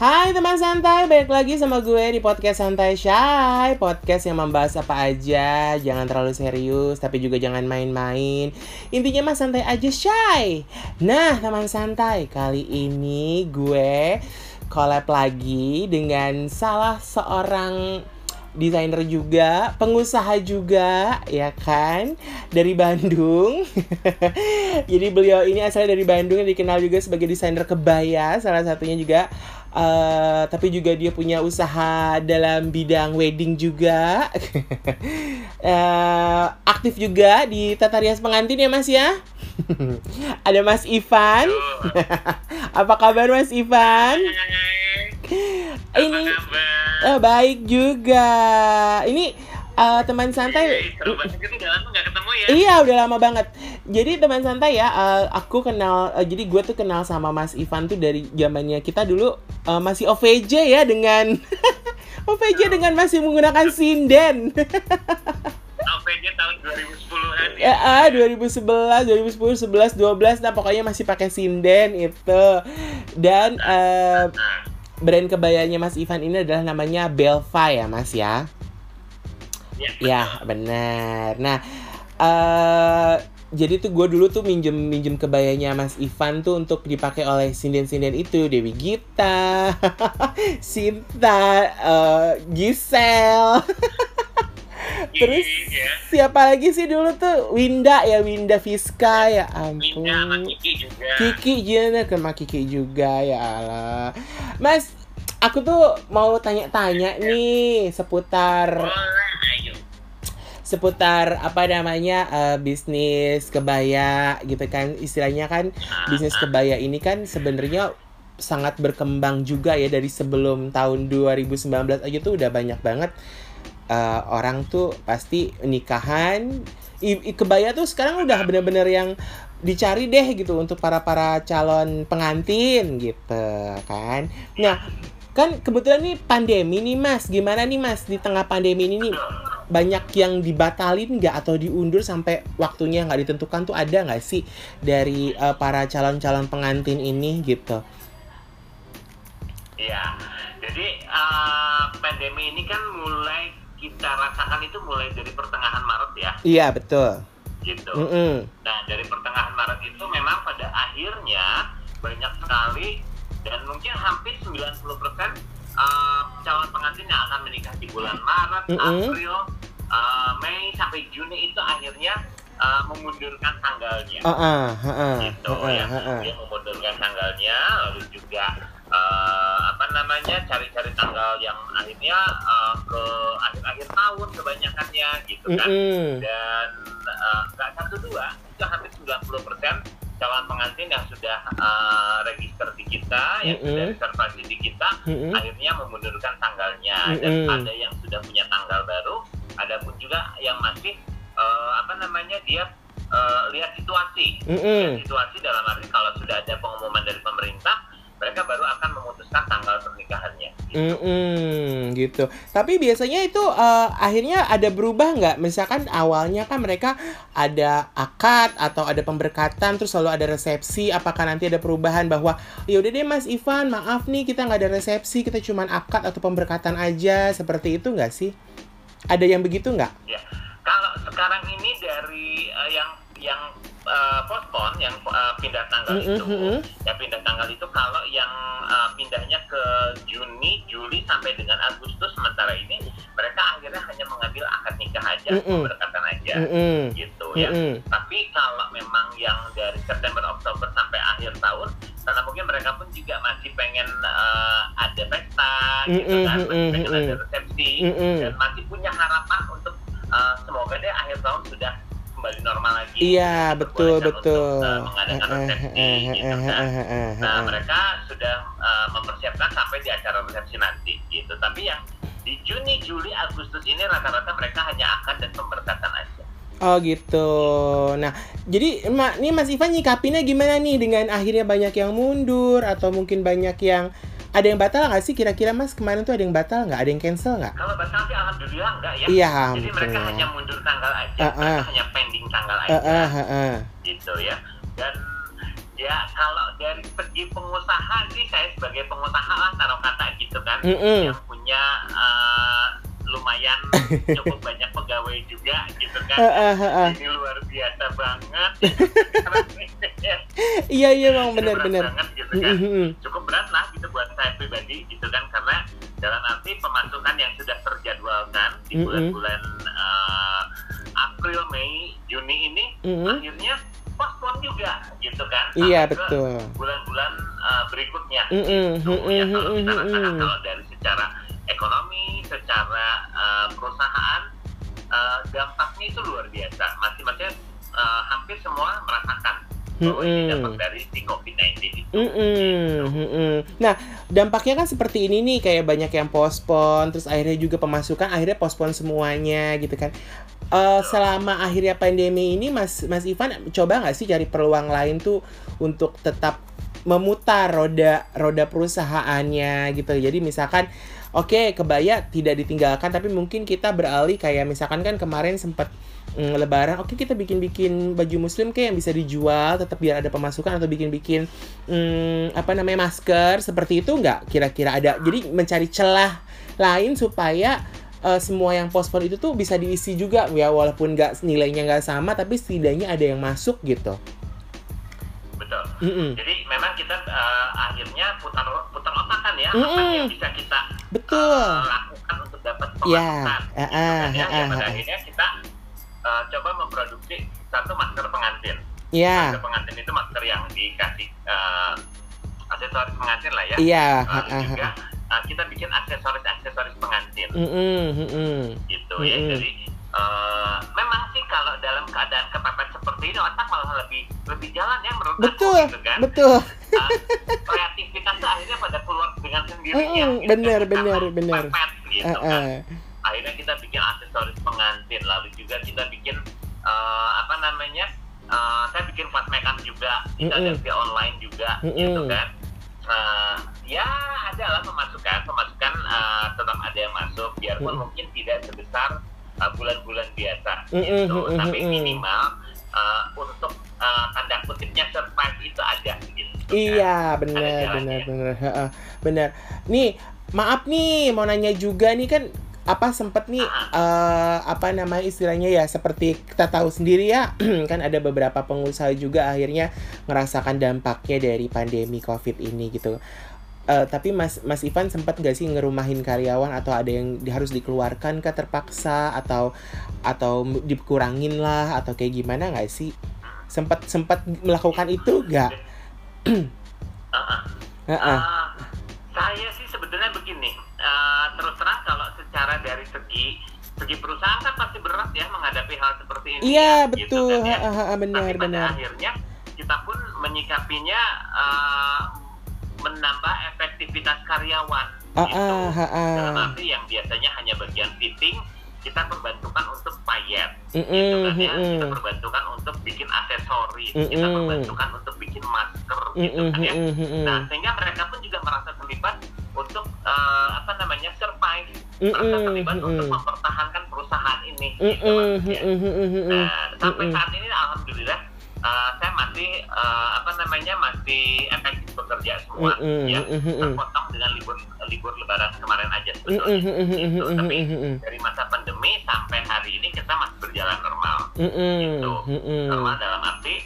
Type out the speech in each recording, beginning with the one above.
Hai teman santai, balik lagi sama gue di podcast Santai Shy Podcast yang membahas apa aja, jangan terlalu serius tapi juga jangan main-main Intinya mah santai aja Shy Nah teman santai, kali ini gue collab lagi dengan salah seorang desainer juga, pengusaha juga, ya kan? Dari Bandung. Jadi beliau ini asalnya dari Bandung yang dikenal juga sebagai desainer kebaya, salah satunya juga Uh, tapi juga dia punya usaha dalam bidang wedding juga. uh, aktif juga di Tata Rias Pengantin ya Mas ya. Ada Mas Ivan. Apa kabar Mas Ivan? Ini uh, baik juga. Ini uh, teman santai. Iya, udah lama banget. Jadi teman santai ya, uh, aku kenal. Uh, jadi gue tuh kenal sama Mas Ivan tuh dari zamannya kita dulu uh, masih OVJ ya dengan OVJ dengan masih menggunakan sinden. OVJ tahun 2010-an ya. Ah, 2011, 2010, 11, 12 nah pokoknya masih pakai sinden itu. Dan uh, brand kebayanya Mas Ivan ini adalah namanya Belva ya, Mas ya. Ya, ya benar. Nah, uh, jadi tuh gue dulu tuh minjem minjem kebayanya Mas Ivan tuh untuk dipakai oleh sinden-sinden itu Dewi Gita, Sinta, uh, Gisel. Terus ya. siapa lagi sih dulu tuh Winda ya Winda Fiska ya ampun. Winda sama Kiki juga. Kiki juga sama Kiki juga ya Allah. Mas, aku tuh mau tanya-tanya nih seputar seputar apa namanya uh, bisnis kebaya gitu kan. Istilahnya kan bisnis kebaya ini kan sebenarnya sangat berkembang juga ya dari sebelum tahun 2019 aja tuh udah banyak banget uh, orang tuh pasti nikahan. I, i, kebaya tuh sekarang udah bener-bener yang dicari deh gitu untuk para para calon pengantin gitu kan. Nah kan kebetulan nih pandemi nih mas gimana nih mas di tengah pandemi ini nih banyak yang dibatalin nggak atau diundur sampai waktunya nggak ditentukan tuh ada nggak sih dari uh, para calon-calon pengantin ini gitu Iya. Jadi uh, pandemi ini kan mulai kita rasakan itu mulai dari pertengahan Maret ya, iya betul gitu. mm -mm. Nah, dari pertengahan Maret itu memang pada akhirnya banyak sekali dan mungkin hampir 90% uh, calon pengantin yang akan menikah di bulan Maret, Mm-mm. April, uh, Mei sampai Juni itu akhirnya uh, memundurkan tanggalnya. Heeh, heeh, gitu heeh, ya. heeh. Dia memundurkan tanggalnya lalu juga uh, apa namanya cari-cari tanggal yang akhirnya uh, ke akhir-akhir tahun kebanyakannya gitu kan Mm-mm. dan uh, nggak satu dua itu hampir 90 persen calon pengantin yang sudah uh, register di kita yang Mm-mm. sudah reservasi di kita Mm-mm. akhirnya memundurkan tanggalnya dan Mm-mm. ada yang sudah punya tanggal baru ada pun juga yang masih uh, apa namanya dia uh, lihat situasi Mm-mm. lihat situasi dalam arti kalau sudah ada pengumuman dari pemerintah mereka baru akan memutuskan tanggal pernikahannya Mm-mm, gitu. Tapi biasanya itu eh, akhirnya ada berubah nggak? Misalkan awalnya kan mereka ada akad atau ada pemberkatan, terus selalu ada resepsi. Apakah nanti ada perubahan bahwa ya udah deh Mas Ivan, maaf nih kita nggak ada resepsi, kita cuman akad atau pemberkatan aja, seperti itu nggak sih? Ada yang begitu nggak? ya kalau sekarang ini dari uh, yang yang uh, postpone yang uh, pindah tanggal Mm-mm, itu mm-mm. ya pindah tanggal itu kalau yang uh, pindahnya ke Juni Juli sampai dengan Agustus sementara ini mereka akhirnya hanya mengambil akad nikah aja Mm-mm. pemberkatan aja Mm-mm. gitu ya Mm-mm. tapi kalau memang yang dari September Oktober sampai akhir tahun karena mungkin mereka pun juga masih pengen uh, ada pesta gitu Mm-mm, kan masih mm-mm, pengen ada resepsi Mm-mm. dan masih punya harapan untuk uh, semoga deh akhir tahun sudah kembali normal lagi. Iya, betul betul. untuk, uh, mengadakan resepsi gitu kan. nah mereka sudah uh, mempersiapkan sampai di acara resepsi nanti gitu. Tapi yang di Juni Juli Agustus ini rata-rata mereka hanya akan dan pemberkatan aja. Oh gitu. Nah, jadi ma, nih Mas Ivan nyikapinnya gimana nih dengan akhirnya banyak yang mundur atau mungkin banyak yang ada yang batal nggak sih kira-kira Mas kemarin tuh ada yang batal nggak? Ada yang cancel nggak? Kalau batal sih alhamdulillah enggak ya. Iya, Jadi mereka hanya mundur tanggal aja, Ah, mereka ah. hanya pending tanggal aja Eh, eh, eh, eh. gitu ya. Dan ya kalau dari segi pengusaha sih saya sebagai pengusaha lah taruh kata gitu kan Mm -mm. yang punya uh, lumayan cukup banyak pegawai juga gitu kan ah, ah. ini luar biasa banget Iya. Iya bang. Ini benar berat benar. banget gitu Mm, kan. Mm, mm. cukup berat lah gitu buat saya pribadi gitu kan karena dalam arti pemasukan yang sudah terjadwalkan di bulan-bulan uh, April, Mei, Juni ini Mm-mm. akhirnya postpone juga gitu kan. Iya betul. bulan-bulan uh, berikutnya. Mm-mm, gitu. mm-mm, ya kalau kita rasakan kalau dari secara ekonomi secara uh, perusahaan uh, dampaknya itu luar biasa. Masing-masing uh, hampir semua merasakan bahwa ini Mm-mm. dampak dari si COVID-19 itu Mm-mm, mm-mm. Nah, dampaknya kan seperti ini nih, kayak banyak yang pospon, terus akhirnya juga pemasukan akhirnya pospon semuanya gitu kan. Eh, selama akhirnya pandemi ini, Mas Mas Ivan coba nggak sih cari peluang lain tuh untuk tetap memutar roda roda perusahaannya gitu. Jadi misalkan oke kebaya tidak ditinggalkan, tapi mungkin kita beralih kayak misalkan kan kemarin sempat mm, lebaran. Oke kita bikin-bikin baju muslim kayak yang bisa dijual tetap biar ada pemasukan atau bikin-bikin mm, apa namanya masker. Seperti itu nggak kira-kira ada? Jadi mencari celah lain supaya eh, semua yang pospon itu tuh bisa diisi juga. Ya walaupun nggak nilainya nggak sama tapi setidaknya ada yang masuk gitu betul Mm-mm. jadi memang kita uh, akhirnya putar putar otak kan ya apa Mm-mm. yang bisa kita betul uh, lakukan untuk dapat ya pemasukan ah, gitu ah, kan ya. ah, Ya, ah, pada ah. akhirnya kita uh, coba memproduksi satu masker pengantin ya masker pengantin itu masker yang dikasih uh, aksesoris pengantin lah ya iya ah, lalu ah, juga uh, kita bikin aksesoris aksesoris pengantin Mm-mm, mm-mm. gitu ya Mm-mm. jadi uh, memang sih kalau dalam keadaan kepepet seperti ini otak malah lebih lebih jalan ya menurut betul aku gitu kan betul Uh, kreativitas tuh akhirnya pada keluar dengan sendirinya Mm-mm, gitu. bener, bener. pepet gitu Ah, kan ah. akhirnya kita bikin aksesoris pengantin lalu juga kita bikin uh, apa namanya uh, saya bikin fast makeup juga kita Mm-mm. ada via online juga Mm-mm. gitu kan Uh, ya ada lah pemasukan pemasukan uh, tetap ada yang masuk biarpun Mm-mm. mungkin tidak sebesar uh, bulan-bulan biasa Mm-mm, gitu. mm-mm, tapi minimal uh, untuk uh, tanda kutipnya survive itu ada gitu. Kan. Iya, benar, Ada benar, benar, Heeh, benar. Nih, maaf nih, mau nanya juga nih kan apa sempet nih eh, apa namanya istilahnya ya seperti kita tahu sendiri ya kan ada beberapa pengusaha juga akhirnya merasakan dampaknya dari pandemi covid ini gitu Eh, tapi Mas Mas Ivan sempat gak sih ngerumahin karyawan atau ada yang di- harus dikeluarkan kah terpaksa atau atau dikurangin lah atau kayak gimana nggak sih sempat sempat melakukan itu gak? Uh-uh. Heeh. Uh, saya sih sebetulnya begini, uh, terus terang kalau secara dari segi segi perusahaan kan pasti berat ya menghadapi hal seperti ini. Iya ya, betul, kan ya. Ha, ha, ha, benar Tapi pada benar. akhirnya kita pun menyikapinya uh, menambah efektivitas karyawan. Ah, gitu. ah, ha, ah. Dalam arti yang biasanya hanya bagian fitting, kita perbantukan untuk payet. Mm-mm, gitu kan ya. Kita perbantukan untuk bikin aksesoris, kita Mm-mm. perbantukan untuk bikin masker gitu Mm-mm, kan ya. mm-mm, mm-mm. Nah, sehingga mereka pun juga merasa terlibat untuk eh, apa namanya survive, merasa Mm-mm, terlibat untuk mm-mm. mempertahankan perusahaan ini. gitu, Mm-mm, Mas, ya. Nah, sampai saat ini alhamdulillah eh, saya masih eh, apa namanya masih efektif bekerja semua, Mm-mm, ya. mm-mm, mm-mm. Terpotong dengan libur libur lebaran kemarin aja sebetulnya. mm-mm, mm-mm, Gitu. Tapi dari masa pandemi sampai hari ini kita masih berjalan normal. Mm-mm, Gitu. mm-mm. Normal dalam arti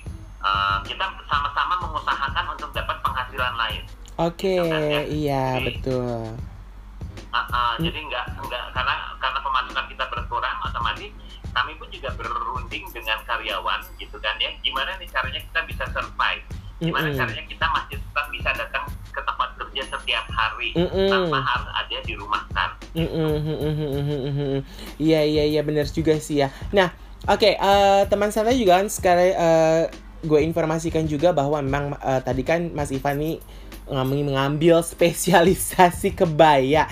eh, kita sama-sama mengusahakan untuk dapat penghasilan lain. Oke, Gitu kan, ya. iya Jadi- betul. Ah, Hmm. Jadi nggak nggak karena karena pemasukan kita berkurang otomatis kami pun juga berunding dengan karyawan gitu kan ya. Gimana nih caranya kita bisa survive? Gimana Mm-mm. caranya kita masih tetap bisa datang ke tempat kerja setiap hari Mm-mm. tanpa harus ada di rumah kan? Iya iya iya benar juga sih ya. Nah, oke eh, teman saya juga kan sekarang eh, gue informasikan juga bahwa memang eh, tadi kan Mas Ivan nih mengambil spesialisasi kebaya.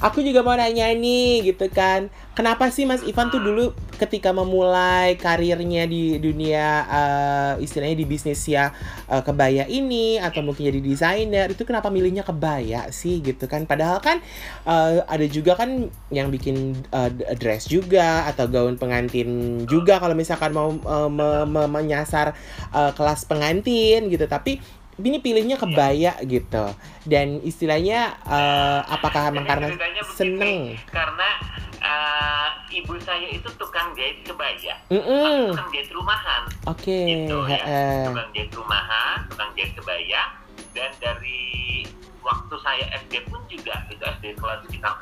Aku juga mau nanya nih gitu kan. Kenapa sih Mas Ivan tuh dulu ketika memulai karirnya di dunia uh, istilahnya di bisnis ya uh, kebaya ini atau mungkin jadi desainer itu kenapa milihnya kebaya sih gitu kan? Padahal kan uh, ada juga kan yang bikin uh, dress juga atau gaun pengantin juga kalau misalkan mau uh, me me menyasar uh, kelas pengantin gitu. Tapi ini pilihnya kebaya gitu. Dan istilahnya uh, apakah emang karena seneng? karena uh, ibu saya itu tukang jahit kebaya. Mm -mm. tukang jahit rumahan. Oke okay. gitu, ya. tukang jahit rumahan tukang jahit kebaya. Dan dari waktu saya SD pun juga itu SD kelas sekitar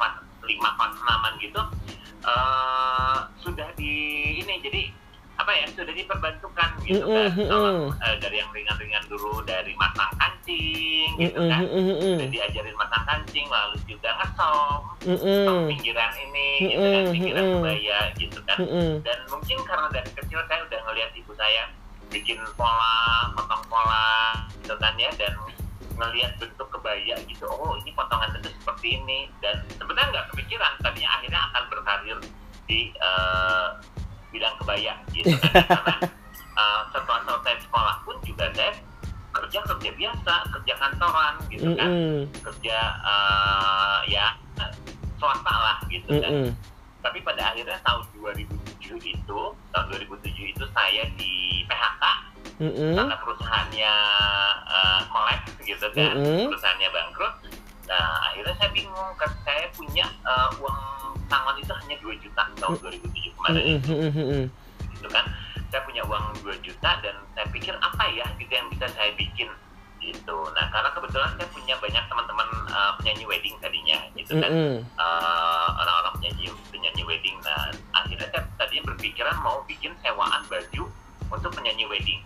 lima empat enaman gitu uh, sudah di ini. Jadi apa ya sudah diperbantukan gitu kan mm -hmm. uh, dari yang ringan-ringan dulu dari masang kancing gitu kan mm -hmm. jadi diajarin masang kancing lalu juga ngesong mm -hmm. pinggiran ini mm -hmm. gitu kan pinggiran kebaya gitu kan mm -hmm. dan mungkin karena dari kecil saya udah ngelihat ibu saya bikin pola potong pola gitu kan ya dan ngelihat bentuk kebaya gitu oh ini potongan itu seperti ini dan sebenarnya nggak kepikiran tadinya akhirnya akan berkarir di uh, bidang kebaya gitu kan karena uh, setelah selesai sekolah pun juga saya kerja kerja biasa kerja kantoran gitu kan mm -hmm. kerja uh, ya swasta lah gitu mm -hmm. kan tapi pada akhirnya tahun 2007 itu tahun 2007 itu saya di PHK mm -hmm. karena perusahaannya uh, gitu kan mm -hmm. perusahaannya bangkrut nah akhirnya saya bingung kan saya punya uh, uang tangan itu hanya 2 juta tahun 2007 kemarin. Itu kan? Saya punya uang 2 juta dan saya pikir apa ya gitu yang bisa saya bikin gitu. Nah karena kebetulan saya punya banyak teman-teman uh, penyanyi wedding tadinya gitu kan? Uh, orang-orang penyanyi penyanyi wedding. Nah akhirnya saya tadinya berpikiran mau bikin sewaan baju untuk penyanyi wedding.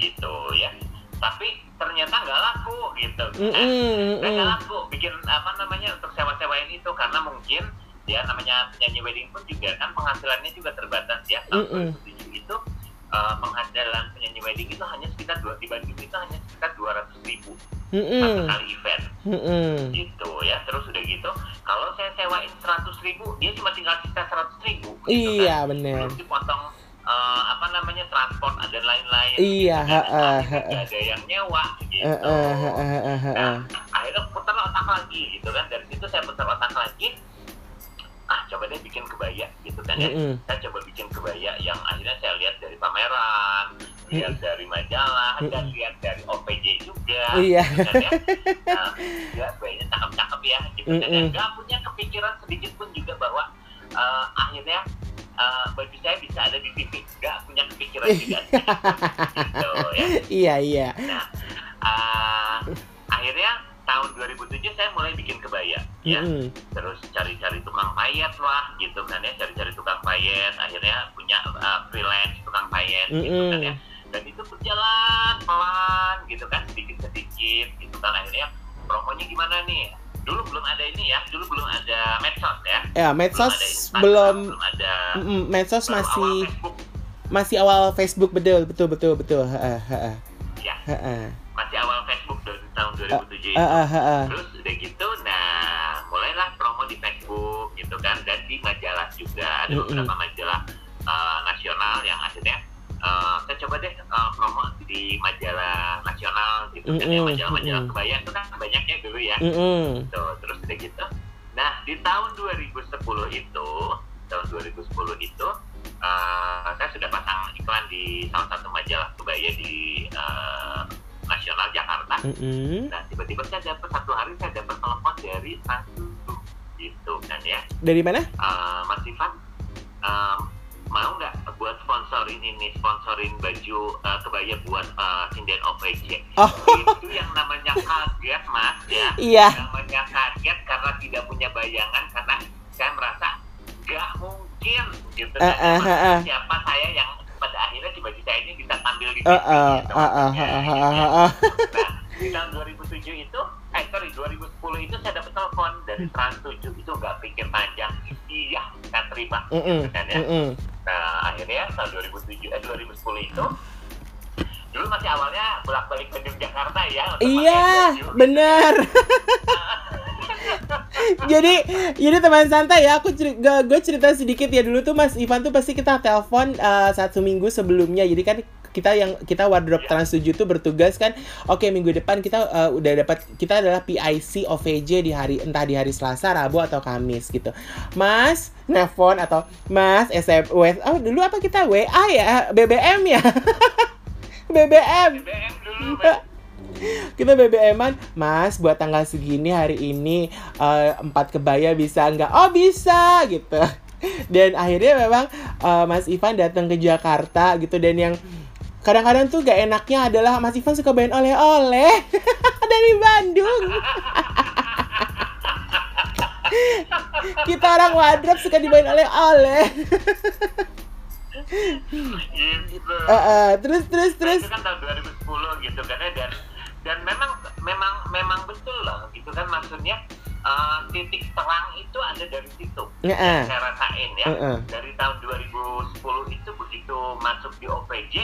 Gitu ya. Tapi ternyata nggak laku gitu. Mm -hmm. nggak laku bikin apa namanya untuk sewa-sewain itu karena mungkin ya namanya penyanyi wedding pun juga kan penghasilannya juga terbatas ya tahun mm -mm. itu uh, penghasilan penyanyi wedding itu hanya sekitar dua di Bandung itu hanya sekitar dua ratus ribu mm -mm. satu kali event mm -mm. gitu ya terus udah gitu kalau saya sewain seratus ribu dia cuma tinggal sisa seratus ribu gitu iya kan. benar belum dipotong uh, apa namanya transport dan lain-lain iya gitu, kan. ada yang nyewa gitu uh, uh, uh, uh, uh, uh. nah akhirnya putar otak lagi gitu kan dari situ saya putar otak lagi ah coba deh bikin kebaya gitu kan ya. Mm -hmm. saya coba bikin kebaya yang akhirnya saya lihat dari pameran lihat dari majalah mm -hmm. dan lihat dari OPJ juga iya. gitu kan ya. Nah, ya cakep-cakep ya gitu mm -hmm. kan ya. Nggak punya kepikiran sedikit pun juga bahwa uh, akhirnya uh, baju saya bisa ada di TV. Nggak punya kepikiran juga gitu ya. Iya iya. Nah uh, akhirnya tahun 2007 saya mulai bikin kebaya ya. Mm. terus cari-cari tukang payet lah gitu kan ya. Cari-cari tukang payet akhirnya punya uh, freelance tukang payet mm. gitu kan ya. Dan itu berjalan pelan gitu kan sedikit-sedikit gitu kan. Akhirnya promonya gimana nih? Dulu belum ada ini ya dulu belum ada medsos ya. Ya medsos belum, belum ada mm, medsos masih awal masih awal Facebook betul betul betul betul. Ha, ha, ha. ya. Ha, ha. 2007 itu. Uh, uh, uh, uh. Terus udah gitu, nah mulailah promo di Facebook gitu kan dan di majalah juga ada beberapa majalah uh, nasional yang akhirnya uh, saya coba deh uh, promo di majalah nasional gitu kan ya majalah-majalah kebaya itu kan banyaknya dulu ya. Tuh, terus udah gitu. Nah di tahun 2010 itu tahun 2010 itu uh, saya sudah pasang iklan di salah satu majalah kebaya di uh, nasional Jakarta. Mm -hmm. Nah tiba-tiba saya dapat satu hari saya dapat telepon dari Trans gitu kan ya. Dari mana? Uh, Mas Ivan um, mau nggak buat sponsorin ini sponsorin baju uh, kebaya buat uh, Indian OVJ oh. itu yang namanya kaget mas ya iya namanya kaget karena tidak punya bayangan karena saya merasa nggak mungkin gitu uh, uh, uh, uh. siapa saya yang pada akhirnya si baju saya ini di uh, uh, gitu, uh, uh, uh, uh, uh, uh. Nah, tahun 2007 itu, eh sorry 2010 itu saya dapat telepon dari Trans 7 itu nggak pikir panjang, iya saya terima, mm -mm, kan ya. Mm -mm. Nah akhirnya tahun 2007 eh 2010 itu dulu masih awalnya bolak-balik ke Jakarta ya iya benar jadi jadi teman santai ya aku cerita gue cerita sedikit ya. Dulu tuh Mas Ivan tuh pasti kita telepon uh, satu minggu sebelumnya. Jadi kan kita yang kita wardrobe Trans 7 itu bertugas kan oke okay, minggu depan kita uh, udah dapat kita adalah PIC OVJ di hari entah di hari Selasa, Rabu atau Kamis gitu. Mas nelfon atau Mas SMS oh dulu apa kita WA ya BBM ya BBM. BBM dulu. kita BBM-an, Mas buat tanggal segini hari ini uh, empat kebaya bisa nggak? Oh bisa gitu. Dan akhirnya memang uh, Mas Ivan datang ke Jakarta gitu dan yang kadang-kadang tuh gak enaknya adalah Mas Ivan suka bawain oleh-oleh dari Bandung. Kita orang wardrobe suka dibawain oleh-oleh. gitu. Uh, uh, terus terus nah, terus. itu kan tahun 2010 gitu kan ya dan dan memang memang memang betul loh gitu kan maksudnya uh, titik terang itu ada dari situ. Uh. Saya rasain ya. Uh, uh. Dari tahun 2010 itu begitu masuk di OPJ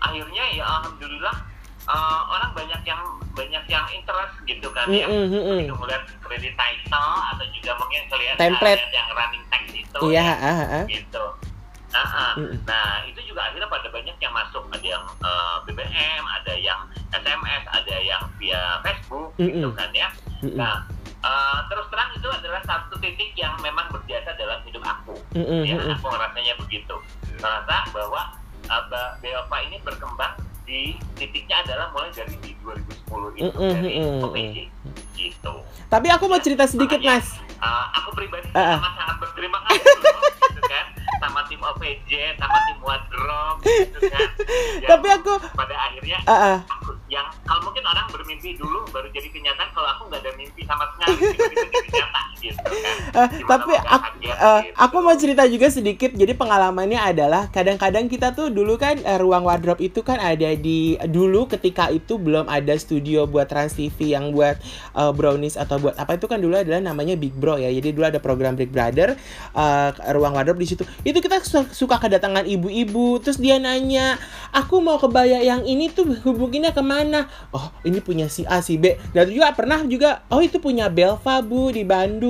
akhirnya ya alhamdulillah uh, orang banyak yang banyak yang interest gitu kan ya Mm, mm, mm, mm. Begitu melihat kredit title atau juga mungkin kalian Template. yang running text itu Iya, ya, uh, uh. gitu nah, ah. Mm, mm. nah itu juga akhirnya pada banyak yang masuk ada yang uh, BBM ada yang SMS ada yang via Facebook Mm, gitu mm. kan ya Mm, mm. nah uh, terus terang itu adalah satu titik yang memang berjasa dalam hidup aku Mm, mm, ya aku ngerasanya begitu merasa bahwa uh, Beopa ini berkembang di titiknya adalah mulai dari di 2010 itu Mm, mm, dari. OPJ gitu Tapi aku mau cerita sedikit, Makanya, Mas. uh, aku pribadi Ah, ah. sangat sangat berterima kasih gitu kan sama tim OPJ sama tim Wardrobe gitu kan Tapi aku pada akhirnya uh, uh. aku yang kalau mungkin orang bermimpi dulu baru jadi kenyataan kalau aku nggak ada mimpi sama sekali jadi nyata gitu kan Eh, Gimana tapi aku, eh, gitu. aku mau cerita juga sedikit. Jadi pengalamannya adalah kadang-kadang kita tuh dulu kan eh, ruang wardrobe itu kan ada di dulu ketika itu belum ada studio buat Trans TV yang buat eh, brownies atau buat apa itu kan dulu adalah namanya Big Bro ya. Jadi dulu ada program Big Brother eh, ruang wardrobe di situ. Itu kita su- suka kedatangan ibu-ibu terus dia nanya, "Aku mau kebaya yang ini tuh hubunginnya ke mana?" Oh, ini punya si A, si B. Dan juga pernah juga, oh itu punya Belva Bu di Bandung.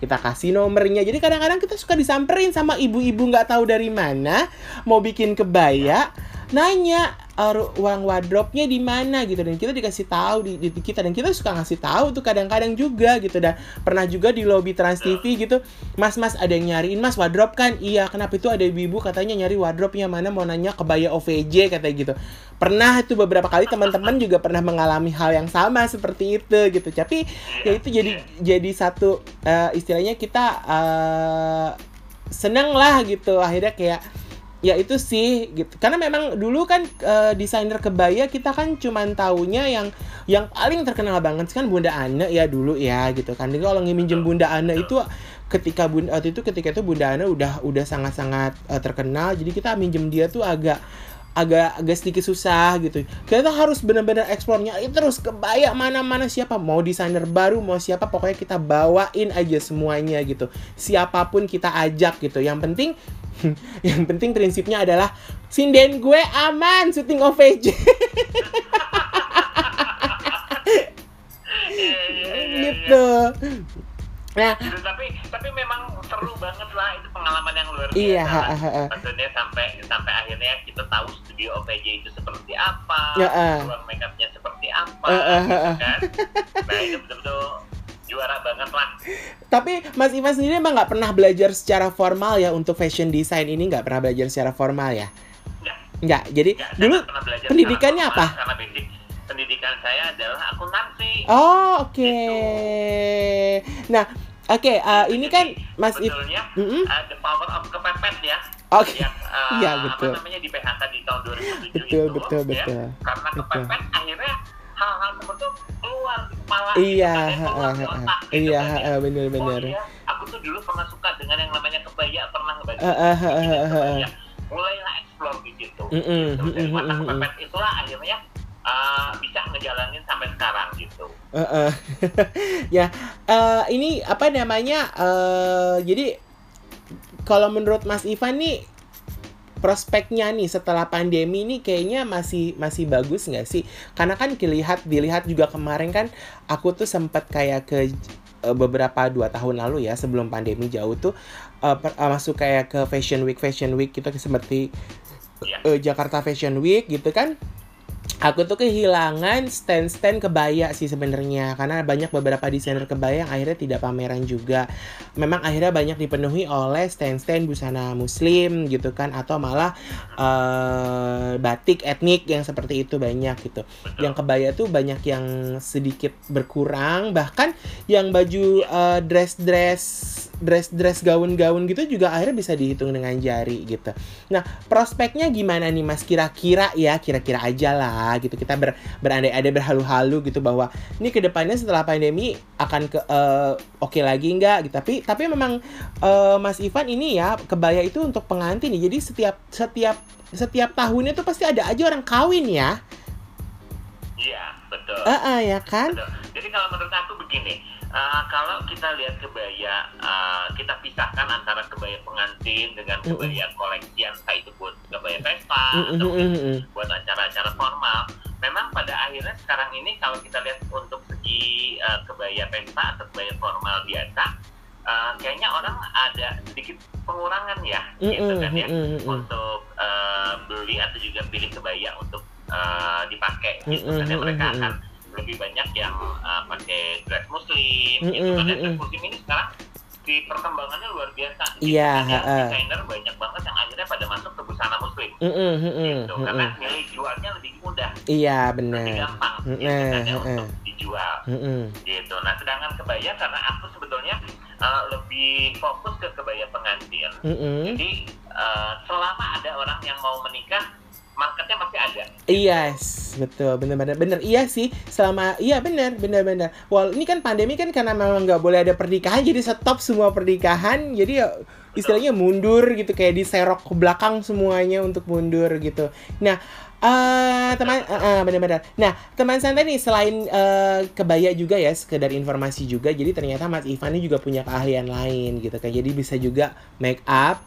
Kita kasih nomornya. Jadi kadang-kadang kita suka disamperin sama ibu-ibu nggak tahu dari mana mau bikin kebaya, nanya "Eh, ru- uang wardrobe-nya di mana? gitu. Dan kita dikasih tahu di, di kita. Dan kita suka ngasih tahu tuh kadang-kadang juga gitu. Dan pernah juga di lobby Trans TV gitu mas mas ada yang nyariin mas wardrobe kan? Iya kenapa itu ada ibu-ibu katanya nyari wardrobe-nya mana mau nanya kebaya OVJ katanya gitu. Pernah itu beberapa kali teman-teman juga pernah mengalami hal yang sama seperti itu gitu. Tapi ya itu jadi jadi satu eh, istilahnya kita eh, seneng lah gitu. Akhirnya kayak ya itu sih gitu karena memang dulu kan eh, desainer kebaya kita kan cuman taunya yang yang paling terkenal banget kan Bunda Ana ya dulu ya gitu kan jadi kalau ngeminjem Bunda Ana itu ketika Bunda waktu itu ketika itu Bunda Ana udah udah sangat-sangat eh, terkenal jadi kita minjem dia tuh agak agak agak sedikit susah gitu. Kita harus benar-benar eksplor nyari terus kebaya mana-mana siapa mau desainer baru mau siapa pokoknya kita bawain aja semuanya gitu. Siapa pun kita ajak gitu. Yang penting yang penting prinsipnya adalah sinden gue aman syuting OVJ Iya, iya, iya, gitu. Nah, gitu tapi tapi memang seru banget lah itu pengalaman yang luar biasa Iya, ha, ha, ha. maksudnya sampai sampai akhirnya kita tahu studio OPJ itu seperti apa Ya, ah. ruang makeupnya seperti apa Eh, eh, gitu eh. kan nah itu betul-betul juara banget lah tapi Mas Ivan sendiri emang nggak pernah belajar secara formal ya untuk fashion design ini nggak pernah belajar secara formal ya? Nggak, Nggak. Jadi nggak, dulu pendidikannya apa? basic pendidikan saya adalah akuntansi Oh, oke. Nah, oke, uh, ini kan Mas Ivan. sebetulnya Mm-mm. uh, the power of kepepet ya Oke. yang uh, Iya, betul. apa namanya di PHK di tahun 2007 Betul, itu betul, ya, betul. karena Betul. kepepet akhirnya hal-hal seperti itu keluar kepala Iya, gitu kan, ya, ha, otak ha. gitu iya, kan, ya. ha, bener-bener. oh iya aku tuh dulu pernah suka dengan yang namanya kebaya pernah ngebaca Ah, ah, ah, bikin ah, ah, kebaya. mulailah explore di situ Mm-mm, gitu. dari mm-mm, mata mm-mm. kepepet itulah akhirnya uh, bisa ngejalanin sampai sekarang gitu Heeh. ya, eh, ini apa namanya? eh jadi kalau menurut Mas Ivan nih prospeknya nih setelah pandemi ini kayaknya masih masih bagus nggak sih? Karena kan dilihat dilihat juga kemarin kan aku tuh sempat kayak ke uh, beberapa dua tahun lalu ya sebelum pandemi jauh tuh uh, per, uh, masuk kayak ke Fashion Week Fashion Week gitu seperti uh, Jakarta Fashion Week gitu kan aku tuh kehilangan stand-stand kebaya sih sebenarnya karena banyak beberapa desainer kebaya yang akhirnya tidak pameran juga. Memang akhirnya banyak dipenuhi oleh stand-stand busana muslim gitu kan atau malah uh, batik etnik yang seperti itu banyak gitu. Yang kebaya tuh banyak yang sedikit berkurang bahkan yang baju uh, dress-dress dress-dress gaun-gaun gitu juga akhirnya bisa dihitung dengan jari gitu. Nah, prospeknya gimana nih Mas kira-kira ya, kira-kira aja lah gitu. Kita ber, berandai-andai berhalu-halu gitu bahwa ini ke depannya setelah pandemi akan ke uh, oke okay lagi nggak? Gitu. Tapi tapi memang uh, Mas Ivan ini ya kebaya itu untuk pengantin nih. Jadi setiap setiap setiap tahunnya tuh pasti ada aja orang kawin ya. Iya betul. Uh, uh, ya kan? Betul. jadi kalau menurut aku begini uh, kalau kita lihat kebaya uh, kita pisahkan antara kebaya pengantin dengan kebaya koleksian entah itu buat kebaya pesta atau buat acara-acara formal. Memang pada akhirnya sekarang ini kalau kita lihat untuk segi uh, kebaya pesta atau kebaya formal biasa uh, kayaknya orang ada sedikit pengurangan ya gitu kan ya untuk uh, beli atau juga pilih kebaya untuk uh, dipakai gitu kan ya. Mereka akan lebih banyak yang uh, pakai dress muslim mm -hmm. gitu kan dress muslim ini sekarang di perkembangannya luar biasa iya yeah, uh. desainer banyak banget yang akhirnya pada masuk ke busana muslim mm -hmm. gitu mm -hmm. karena nilai jualnya lebih mudah iya benar lebih gampang mm ya, untuk dijual mm -hmm. gitu nah sedangkan kebaya karena aku sebetulnya uh, lebih fokus ke kebaya pengantin mm -hmm. jadi uh, selama ada orang yang mau menikah marketnya masih ada. Yes, betul, benar-benar benar. Iya sih, selama iya benar, benar-benar. Wal ini kan pandemi kan karena memang nggak boleh ada pernikahan, jadi stop semua pernikahan. Jadi ya istilahnya mundur gitu, kayak diserok ke belakang semuanya untuk mundur gitu. Nah, Uh, teman uh, uh, benar-benar. Nah, teman santai nih selain uh, kebaya juga ya sekedar informasi juga. Jadi ternyata Mas Ivan ini juga punya keahlian lain gitu kan. Jadi bisa juga make up,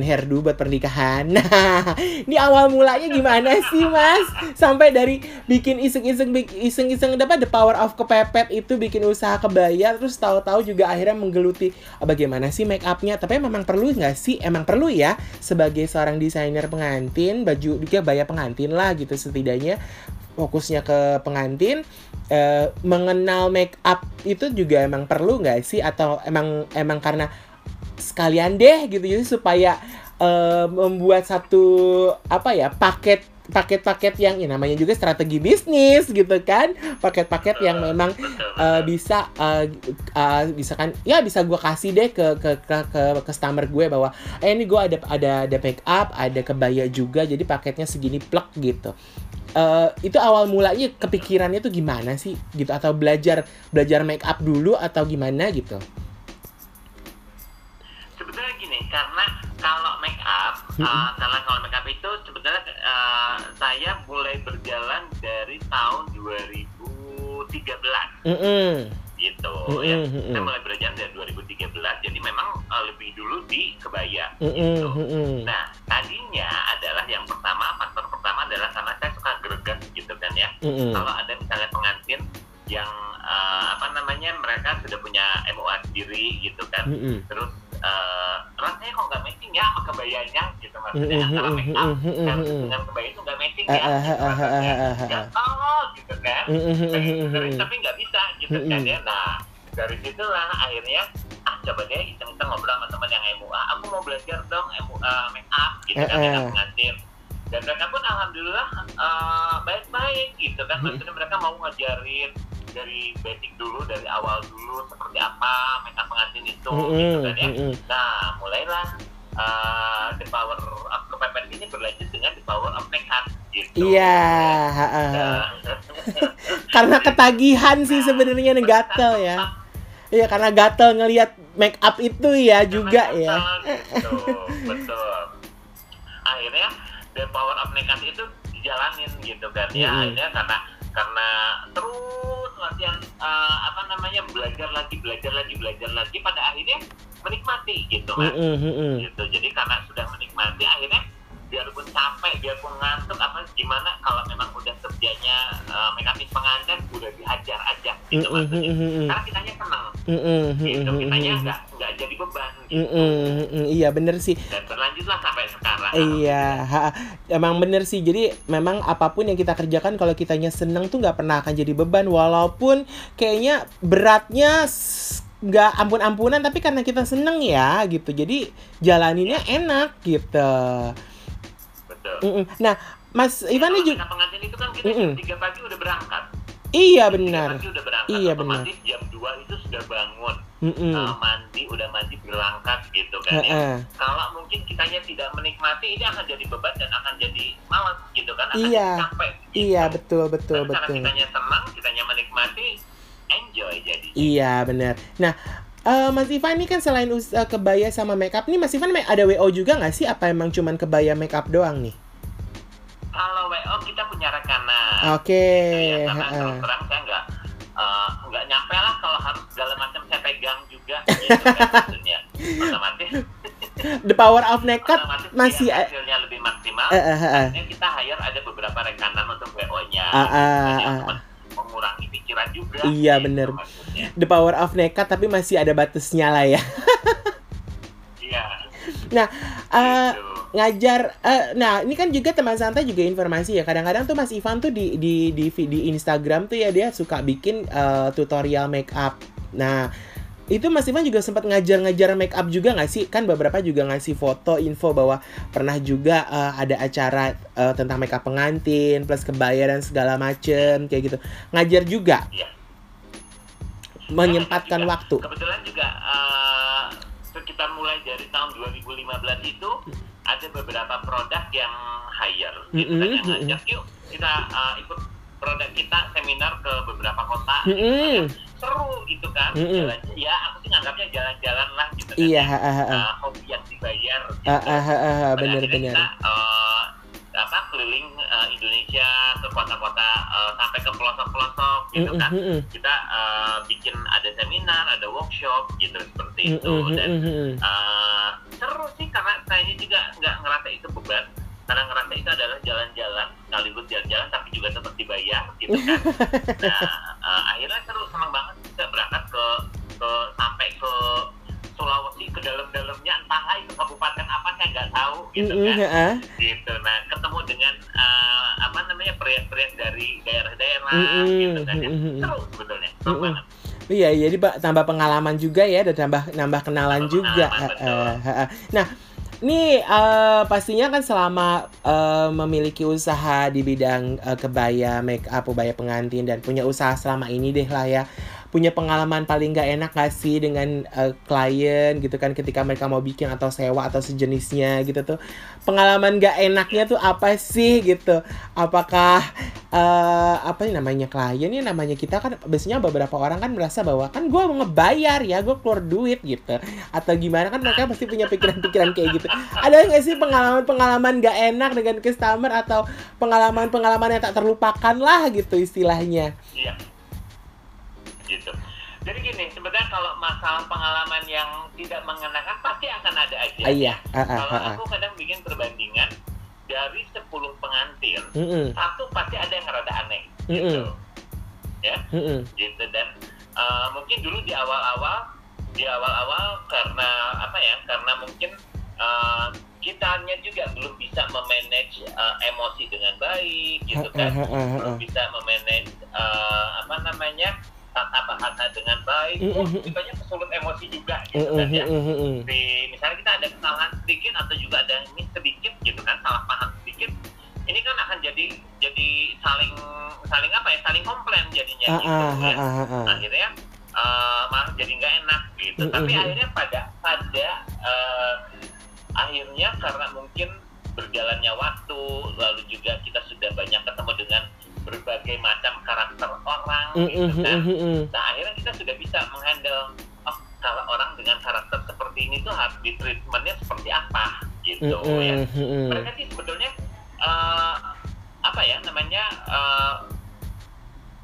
hairdo buat pernikahan. Nah, ini awal mulanya gimana sih, Mas? Sampai dari bikin iseng-iseng iseng-iseng dapat the power of kepepet itu bikin usaha kebaya terus tahu-tahu juga akhirnya menggeluti oh, bagaimana sih make upnya. Tapi memang perlu nggak sih? Emang perlu ya sebagai seorang desainer pengantin, baju juga baya pengantin lah gitu setidaknya fokusnya ke pengantin eh, mengenal make up itu juga emang perlu nggak sih atau emang emang karena sekalian deh gitu. Jadi supaya uh, membuat satu apa ya paket paket-paket yang ya namanya juga strategi bisnis gitu kan. Paket-paket yang memang uh, bisa uh, uh, bisa kan ya bisa gue kasih deh ke ke ke, ke customer gue bahwa eh ini gue ada ada ada make up ada kebaya juga jadi paketnya segini plek gitu. Uh, itu awal mulanya kepikirannya tuh gimana sih gitu? Atau belajar belajar make up dulu atau gimana gitu karena kalau make up uh, karena kalau make up itu sebetulnya uh, saya mulai berjalan dari tahun 2013 mm -hmm. gitu mm -hmm. ya saya mulai berjalan dari 2013 jadi memang uh, lebih dulu di kebaya mm -hmm. gitu nah tadinya adalah yang pertama faktor pertama adalah karena saya suka greget gitu kan ya mm -hmm. kalau ada misalnya pengantin yang uh, apa namanya mereka sudah punya MOA sendiri gitu kan mm -hmm. terus uh, rasanya kok nggak matching ya sama kebayanya gitu maksudnya. Antara make up dan dengan kebaya itu nggak matching ya gitu maksudnya. nggak tahu gitu kan. Tapi nggak bisa gitu kan ya. Nah dari situlah akhirnya ah coba deh iseng-iseng ngobrol sama teman yang MUA aku mau belajar dong MUA make up gitu kan dengan pengantin dan mereka pun alhamdulillah baik-baik gitu kan. Maksudnya mereka mau ngajarin dari basic dulu dari awal dulu seperti apa makeup pengantin itu mm -hmm. gitu kan ya mm -hmm. nah mulailah uh, the power of kepepet ini berlanjut dengan the power of makeup gitu iya nah. karena ketagihan sih sebenarnya nih gatel ya Iya karena gatel ngelihat make up itu ya juga ya. Gitu, betul. Akhirnya the power of makeup itu dijalanin gitu kan ya. Akhirnya karena karena terus latihan uh, apa namanya belajar lagi belajar lagi belajar lagi pada akhirnya menikmati gitu kan mm -hmm. gitu jadi karena sudah menikmati akhirnya biarpun capek biarpun ngantuk apa gimana kalau memang udah kerjanya uh, mekanik pengantin udah dihajar aja gitu mm -hmm. maksudnya karena kitanya senang Mm-mm, gitu mm-mm, kitanya nggak nggak jadi beban gitu. Mm-mm, mm-mm. Iya bener sih. dan berlanjutlah sampai sekarang Iya, ha, emang bener sih. Jadi memang apa pun yang kita kerjakan kalau kitanya seneng tuh nggak pernah akan jadi beban. Walaupun kayaknya beratnya nggak ampun-ampunan, tapi karena kita seneng ya gitu. Jadi jalaninnya enak gitu. Betul Mm-mm. Nah, Mas Ivan ini juga, pengantin itu kan kita Mm-mm. jam 3 pagi udah berangkat iya Jam 3 benar. pagi udah berangkat Iya, otomatis jam 2 itu sudah bangun Mm-mm. uh, mandi udah mandi berangkat gitu kan ya Heeh. kalau mungkin kitanya tidak menikmati ini akan jadi beban dan akan jadi malas gitu kan akan Iya. capek gitu. Iya betul betul Tapi karena betul. kitanya senang kitanya menikmati enjoy jadi Iya benar. Nah, eh, Mas Ivan ini kan selain eh, kebaya sama makeup nih, Mas Ivan ada WO juga nggak sih? Apa emang cuman kebaya makeup doang nih? kalau WO kita punya rekanan Oke. ya, karena terus terang saya nggak eh, nggak nyampe lah kalau harus segala macam saya pegang juga gitu kan maksudnya otomatis The power of nekat otomatis masih eh, hasilnya lebih maksimal eh, eh. akhirnya kita hire ada beberapa rekanan untuk WO-nya Ah, ah, ah. Mengurangi pikiran juga Iya, gitu bener. maksudnya. the power of nekat tapi masih ada batasnya lah ya. iya Eh, gitu. ngajar eh, nah ini kan juga teman santai juga informasi ya kadang-kadang tuh Mas Ivan tuh di di di, di Instagram tuh ya dia suka bikin eh, tutorial make up nah itu Mas Ivan juga sempat ngajar-ngajar make up juga nggak sih kan beberapa juga ngasih foto info bahwa pernah juga eh, ada acara eh, tentang make up pengantin plus kebaya dan segala macem kayak gitu ngajar juga Iya. menyempatkan Juga. waktu kebetulan juga eh, sekitar mulai dari tahun 2015 itu ada beberapa produk yang hire gitu kan Mm-mm, yang ngajak yuk kita eh, ikut produk kita seminar ke beberapa kota kan, Mm-mm. Seru gitu kan Mm-mm. jalan ya aku sih nganggapnya jalan-jalan lah gitu kan iya ya. ha, ha, ha. Eh, hobi yang dibayar gitu. Ah, ah, ah, kita eh, apa keliling eh, Indonesia ke kota-kota eh, sampai ke pelosok-pelosok gitu Mm, kan mm, mm. kita eh, bikin ada seminar, ada workshop gitu seperti Mm, itu mm, mm, dan mm, mm. eh, seru sih karena saya juga nggak ngerasa itu beban karena ngerasa itu adalah jalan-jalan sekaligus jalan-jalan tapi juga tetap dibayar gitu kan nah gitu Mm, mm, kan ha, ha. gitu nah ketemu dengan eh, apa namanya pria-pria dari daerah-daerah Mm-mm, gitu kan ya. seru sebetulnya seru Mm-mm. banget Iya, jadi Pak, tambah pengalaman juga ya, dan tambah nambah kenalan Tambah juga. pengalaman, eh, eh, eh. Nah, nih eh, pastinya kan selama eh, memiliki usaha di bidang eh, kebaya, make up, kebaya pengantin dan punya usaha selama ini deh lah ya. Punya pengalaman paling nggak enak gak sih dengan eh, klien gitu kan ketika mereka mau bikin atau sewa atau sejenisnya gitu tuh. Pengalaman nggak enaknya tuh apa sih gitu? Apakah eh apa nih namanya klien ya namanya kita kan biasanya beberapa orang kan merasa bahwa kan gue ngebayar ya gue keluar duit gitu atau gimana kan mereka pasti punya pikiran-pikiran kayak gitu ada nggak sih pengalaman-pengalaman gak enak dengan customer atau pengalaman-pengalaman yang tak terlupakan lah gitu istilahnya Iya. Gitu. Jadi gini, sebenarnya kalau masalah pengalaman yang tidak mengenakan pasti akan ada aja. ah, iya ah, ah, Kalau ah, ah. aku kadang bikin perbandingan dari 10 pengantin, Mm-mm, satu pasti ada yang rada aneh. Mm-mm. Gitu. Ya, gitu dan eh, mungkin dulu di awal-awal di awal-awal karena apa ya? Karena mungkin eh, kitanya juga belum bisa memanage eh, emosi dengan baik gitu kan belum bisa memanage eh, apa namanya tata bahasa dengan baik, Mm, oh, kitanya kesulut emosi juga Mm, gitu kan ya. Di, misalnya kita ada kesalahan sedikit atau juga ada miss sedikit gitu kan, salah paham sedikit, ini kan akan jadi jadi saling saling apa ya, saling komplain jadinya Ah, gitu ah, ya. ah, ah, ah. Akhirnya eh, malah jadi nggak enak gitu. Mm, Tapi mm, mm. akhirnya pada pada eh, akhirnya karena mungkin berjalannya waktu, lalu juga kita sudah banyak ketemu dengan berbagai macam karakter orang Mm, gitu mm, kan. mm, mm, mm. Nah akhirnya kita sudah bisa menghandle oh kalau orang dengan karakter seperti ini tuh harus di treatmentnya seperti apa gitu Mm, ya. mm, mm, mm. Mereka sih sebetulnya eh, apa ya namanya eh,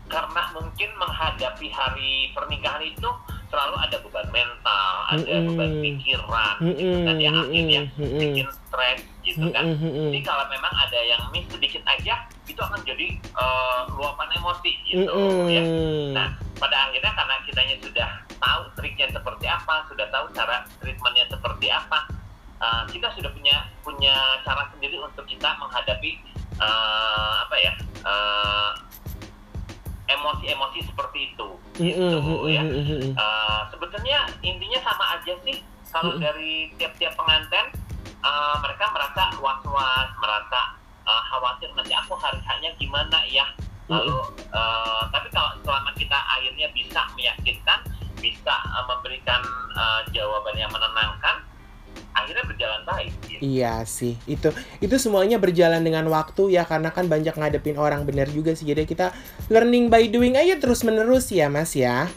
karena mungkin menghadapi hari pernikahan itu selalu ada beban mental, ada Mm-mm. beban pikiran, Mm, gitu kan yang mm, akhirnya mm, mm, bikin stres gitu mm, kan. mm, mm, mm. Jadi kalau memang ada yang miss sedikit aja, itu akan jadi eh, luapan emosi gitu ya. Mm-mm. Nah, pada akhirnya karena kitanya sudah tahu triknya seperti apa, sudah tahu cara treatmentnya seperti apa, uh, kita sudah punya punya cara sendiri untuk kita menghadapi uh, apa ya uh, emosi-emosi seperti itu, gitu ya. Uh, sebetulnya intinya sama aja sih kalau dari tiap-tiap pengantin uh, mereka merasa was-was, merasa uh, khawatir nanti aku hari hanya gimana ya. Lalu uh, tapi kalau selama kita akhirnya bisa meyakinkan bisa uh, memberikan uh, jawaban yang menenangkan akhirnya berjalan baik. Gitu. Iya sih, itu itu semuanya berjalan dengan waktu ya karena kan banyak ngadepin orang benar juga sih. Jadi kita learning by doing aja terus menerus ya mas ya.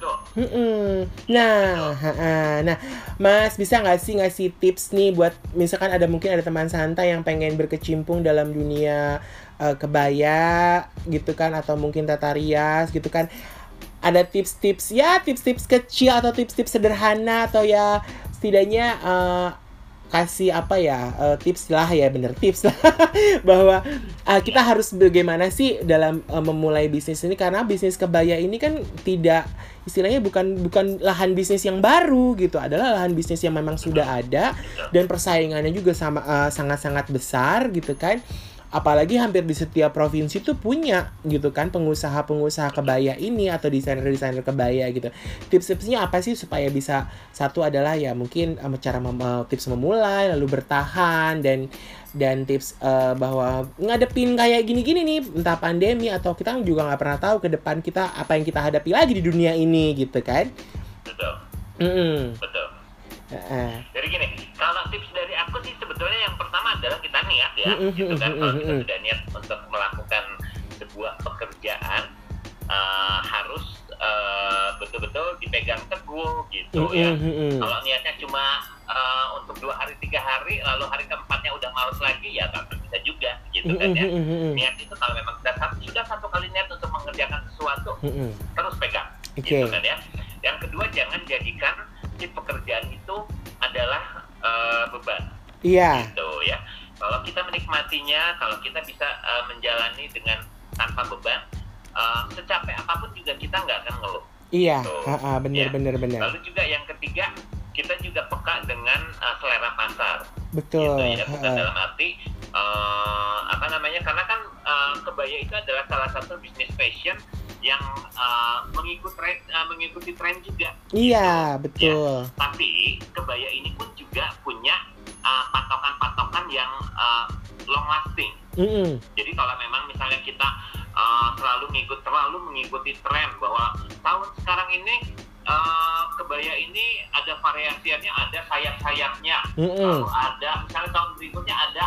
Nah, ha -ha. nah mas bisa nggak sih ngasih tips nih buat misalkan ada mungkin ada teman santai yang pengen berkecimpung dalam dunia uh, kebaya gitu kan atau mungkin tata rias gitu kan ada tips-tips ya tips-tips kecil atau tips-tips sederhana atau ya setidaknya uh, kasih apa ya uh, tips lah ya bener tips lah. Bahwa uh, kita harus bagaimana sih dalam uh, memulai bisnis ini? Karena bisnis kebaya ini kan tidak istilahnya bukan bukan lahan bisnis yang baru gitu. Adalah lahan bisnis yang memang sudah ada dan persaingannya juga sama uh, sangat-sangat besar gitu kan apalagi hampir di setiap provinsi tuh punya gitu kan pengusaha-pengusaha kebaya ini atau desainer-desainer kebaya gitu. Tips-tipsnya apa sih supaya bisa satu adalah ya mungkin um, cara mem uh, tips memulai lalu bertahan dan dan tips uh, bahwa ngadepin kayak gini-gini nih entah pandemi atau kita juga nggak pernah tahu ke depan kita apa yang kita hadapi lagi di dunia ini gitu kan. Betul. Mm -hmm. Betul. Uh. Jadi gini, kalau tips dari aku sih sebetulnya yang pertama adalah kita niat ya, gitu kan. Kalau kita sudah niat untuk melakukan sebuah pekerjaan, uh, harus uh, betul-betul dipegang teguh gitu ya. Kalau niatnya cuma uh, untuk dua hari tiga hari, lalu hari keempatnya udah males lagi, ya nggak bisa juga gitu kan ya. Niat itu kalau memang sudah satu, sudah satu kali niat untuk mengerjakan sesuatu, terus pegang, okay. gitu kan ya. Yang kedua jangan Iya. Gitu ya. Kalau kita menikmatinya, kalau kita bisa uh, menjalani dengan tanpa beban, uh, secapek apa pun juga kita nggak akan ngeluh. Iya, gitu. ha -ha, bener ya. bener bener. Lalu juga yang ketiga, kita juga peka dengan uh, selera pasar. Betul. Gitu, ya. Bukan dalam arti uh, apa namanya? Karena kan uh, kebaya itu adalah salah satu bisnis fashion yang uh, mengikut tren, uh, mengikuti tren juga. Iya, gitu. betul. Ya. Tapi kebaya ini pun juga punya uh, patokan-patokan yang uh, long lasting. Mm -hmm. Jadi kalau memang misalnya kita uh, selalu mengikut terlalu mengikuti tren bahwa tahun sekarang ini uh, kebaya ini ada variasiannya, ada sayap-sayapnya, mm -hmm. lalu ada misalnya tahun berikutnya ada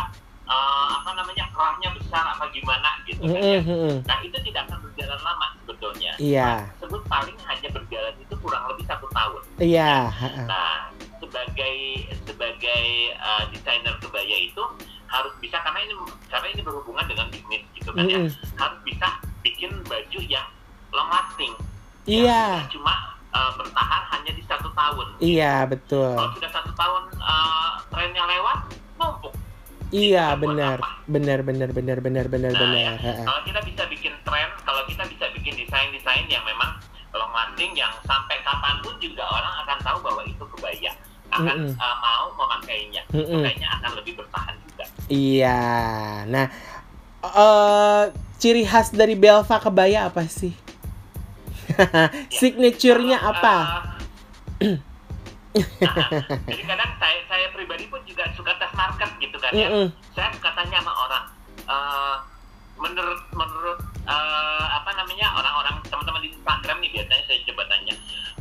uh, apa namanya kerahnya besar apa gimana gitu kan ya. Nah itu tidak akan berjalan lama sebetulnya. Iya. Nah, sebut paling hanya berjalan itu kurang lebih satu tahun. Iya. Nah sebagai sebagai uh, desainer kebaya itu harus bisa karena ini karena ini berhubungan dengan bisnis gitu kan mm -hmm. ya harus bisa bikin baju yang long lasting. Iya. cuma uh, bertahan hanya di satu tahun. Iya betul. Kalau sudah satu tahun uh, trennya lewat numpuk Iya benar, benar, benar, benar, benar, benar, nah, benar. Ya. Kalau kita akan mm -mm. Uh, mau memakainya, mm -mm. makanya akan lebih bertahan juga. Iya, nah uh, ciri khas dari Belva kebaya apa sih? ya. Signaturenya apa? Uh, jadi kadang saya saya pribadi pun juga suka tes market gitu kan ya. Mm -hmm. Saya suka tanya sama orang. Uh, menurut menurut uh, apa namanya orang-orang teman-teman di Instagram nih biasanya saya coba tanya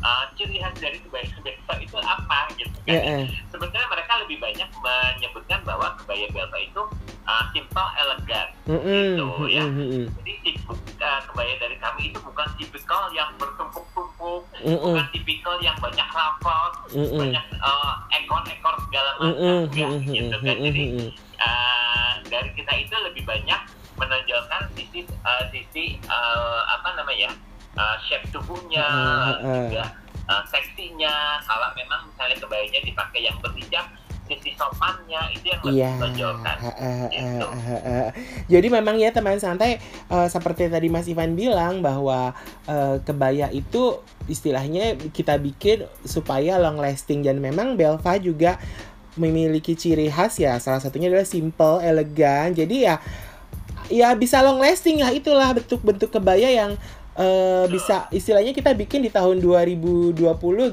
uh, ciri khas dari kebaya Belva itu apa gitu kan yeah, yeah. sebetulnya mereka lebih banyak menyebutkan bahwa kebaya Belva itu uh, simple elegan mm -hmm. gitu ya mm -hmm. jadi uh, kebaya dari kami itu bukan tipikal yang bertumpuk-tumpuk mm -hmm. bukan tipikal yang banyak rafal mm -hmm. banyak uh, ekor-ekor segala macam mm -hmm. ya, gitu kan jadi uh, dari kita itu lebih banyak menonjolkan sisi uh, sisi uh, apa namanya uh, shape tubuhnya uh, uh. juga uh, seksinya kalau memang misalnya kebayanya dipakai yang berhijab sisi sopannya itu yang lebih menonjolkan eh, eh, gitu. eh, eh, eh. Jadi memang ya teman santai eh, seperti tadi Mas Ivan bilang bahwa eh, kebaya itu istilahnya kita bikin supaya long lasting dan memang Belva juga memiliki ciri khas ya salah satunya adalah simple, elegan. Jadi ya ya bisa long lasting lah itulah bentuk-bentuk kebaya yang eh, bisa istilahnya kita bikin di tahun 2020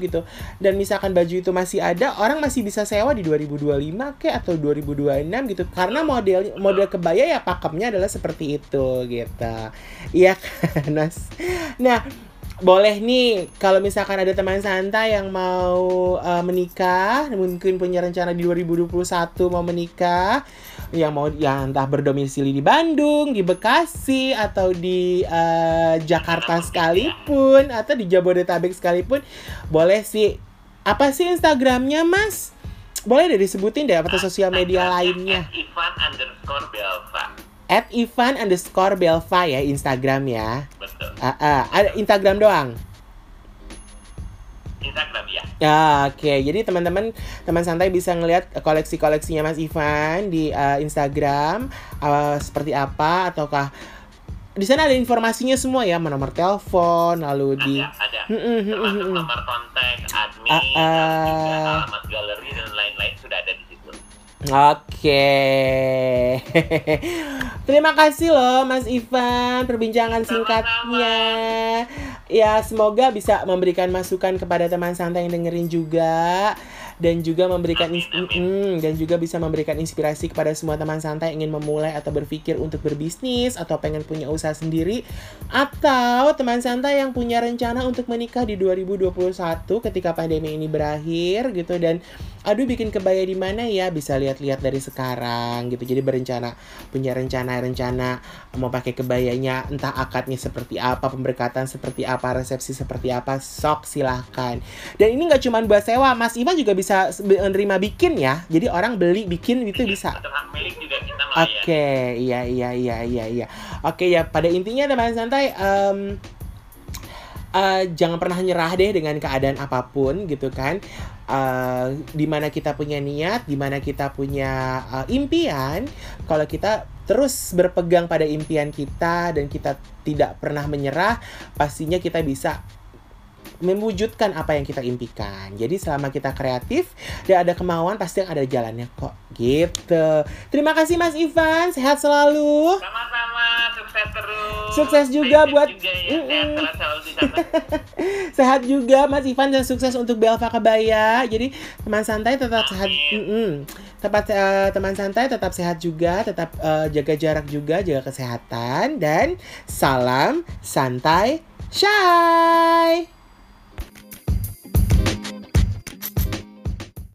gitu. Dan misalkan baju itu masih ada orang masih bisa sewa di 2025 ke atau 2026 gitu. Karena model model kebaya ya pakemnya adalah seperti itu gitu. Iya kan nah boleh nih kalau misalkan ada teman santai yang mau eh, menikah mungkin punya rencana di 2021 mau menikah yang mau yang entah berdomisili di Bandung, di Bekasi atau di eh, Jakarta sekalipun atau di Jabodetabek sekalipun boleh sih apa sih Instagramnya Mas? Boleh deh disebutin deh atau sosial media lainnya. Ivan underscore Belva At Ivan underscore Belva ya Instagram ya. betul ah. ada Instagram doang. Instagram ya Ya, oke. Jadi teman-teman teman santai bisa ngelihat koleksi-koleksinya Mas Ivan di uh, Instagram uh, seperti apa ataukah di sana ada informasinya semua ya, nomor telepon, lalu di ada ada termasuk hmm, hmm. nomor kontak admin juga ah. alamat galeri dan lain-lain sudah ada di situ Oke. Terima kasih loh Mas Ivan perbincangan singkatnya. Ya, semoga bisa memberikan masukan kepada teman santai yang dengerin juga. Dan juga memberikan. Mm, dan juga bisa memberikan inspirasi kepada semua teman santai yang ingin memulai atau berpikir untuk berbisnis atau pengen punya usaha sendiri. Atau teman santai yang punya rencana untuk menikah di 2021 ketika pandemi ini berakhir gitu. Dan aduh bikin kebaya di mana ya? Bisa lihat-lihat dari sekarang gitu. Jadi berencana punya rencana-rencana mau pakai kebayanya entah akadnya seperti apa pemberkatan seperti apa resepsi seperti apa sok silahkan dan ini nggak cuma buat sewa Mas Ivan juga bisa menerima bikin ya. Jadi orang beli bikin itu bisa. Oke, iya iya iya iya iya. Oke ya, pada intinya teman santai em, eh, jangan pernah nyerah deh dengan keadaan apa pun gitu kan. Eh, di mana kita punya niat, di mana kita punya eh, impian, kalau kita terus berpegang pada impian kita dan kita tidak pernah menyerah, pastinya kita bisa mewujudkan apa yang kita impikan. Jadi selama kita kreatif dan ada kemauan pasti ada jalannya kok. Gitu. Terima kasih Mas Ivan, sehat selalu. sama-sama sukses terus Sukses juga buat- juga ya sehat Mm-mm. selalu selalu di sana Sehat juga Mas Ivan dan sukses untuk Belva Kebaya. Jadi teman santai tetap sehat. Amin. Mm-mm. Tepat eh, teman santai tetap sehat juga, tetap eh, jaga jarak juga, jaga kesehatan dan salam santai shy.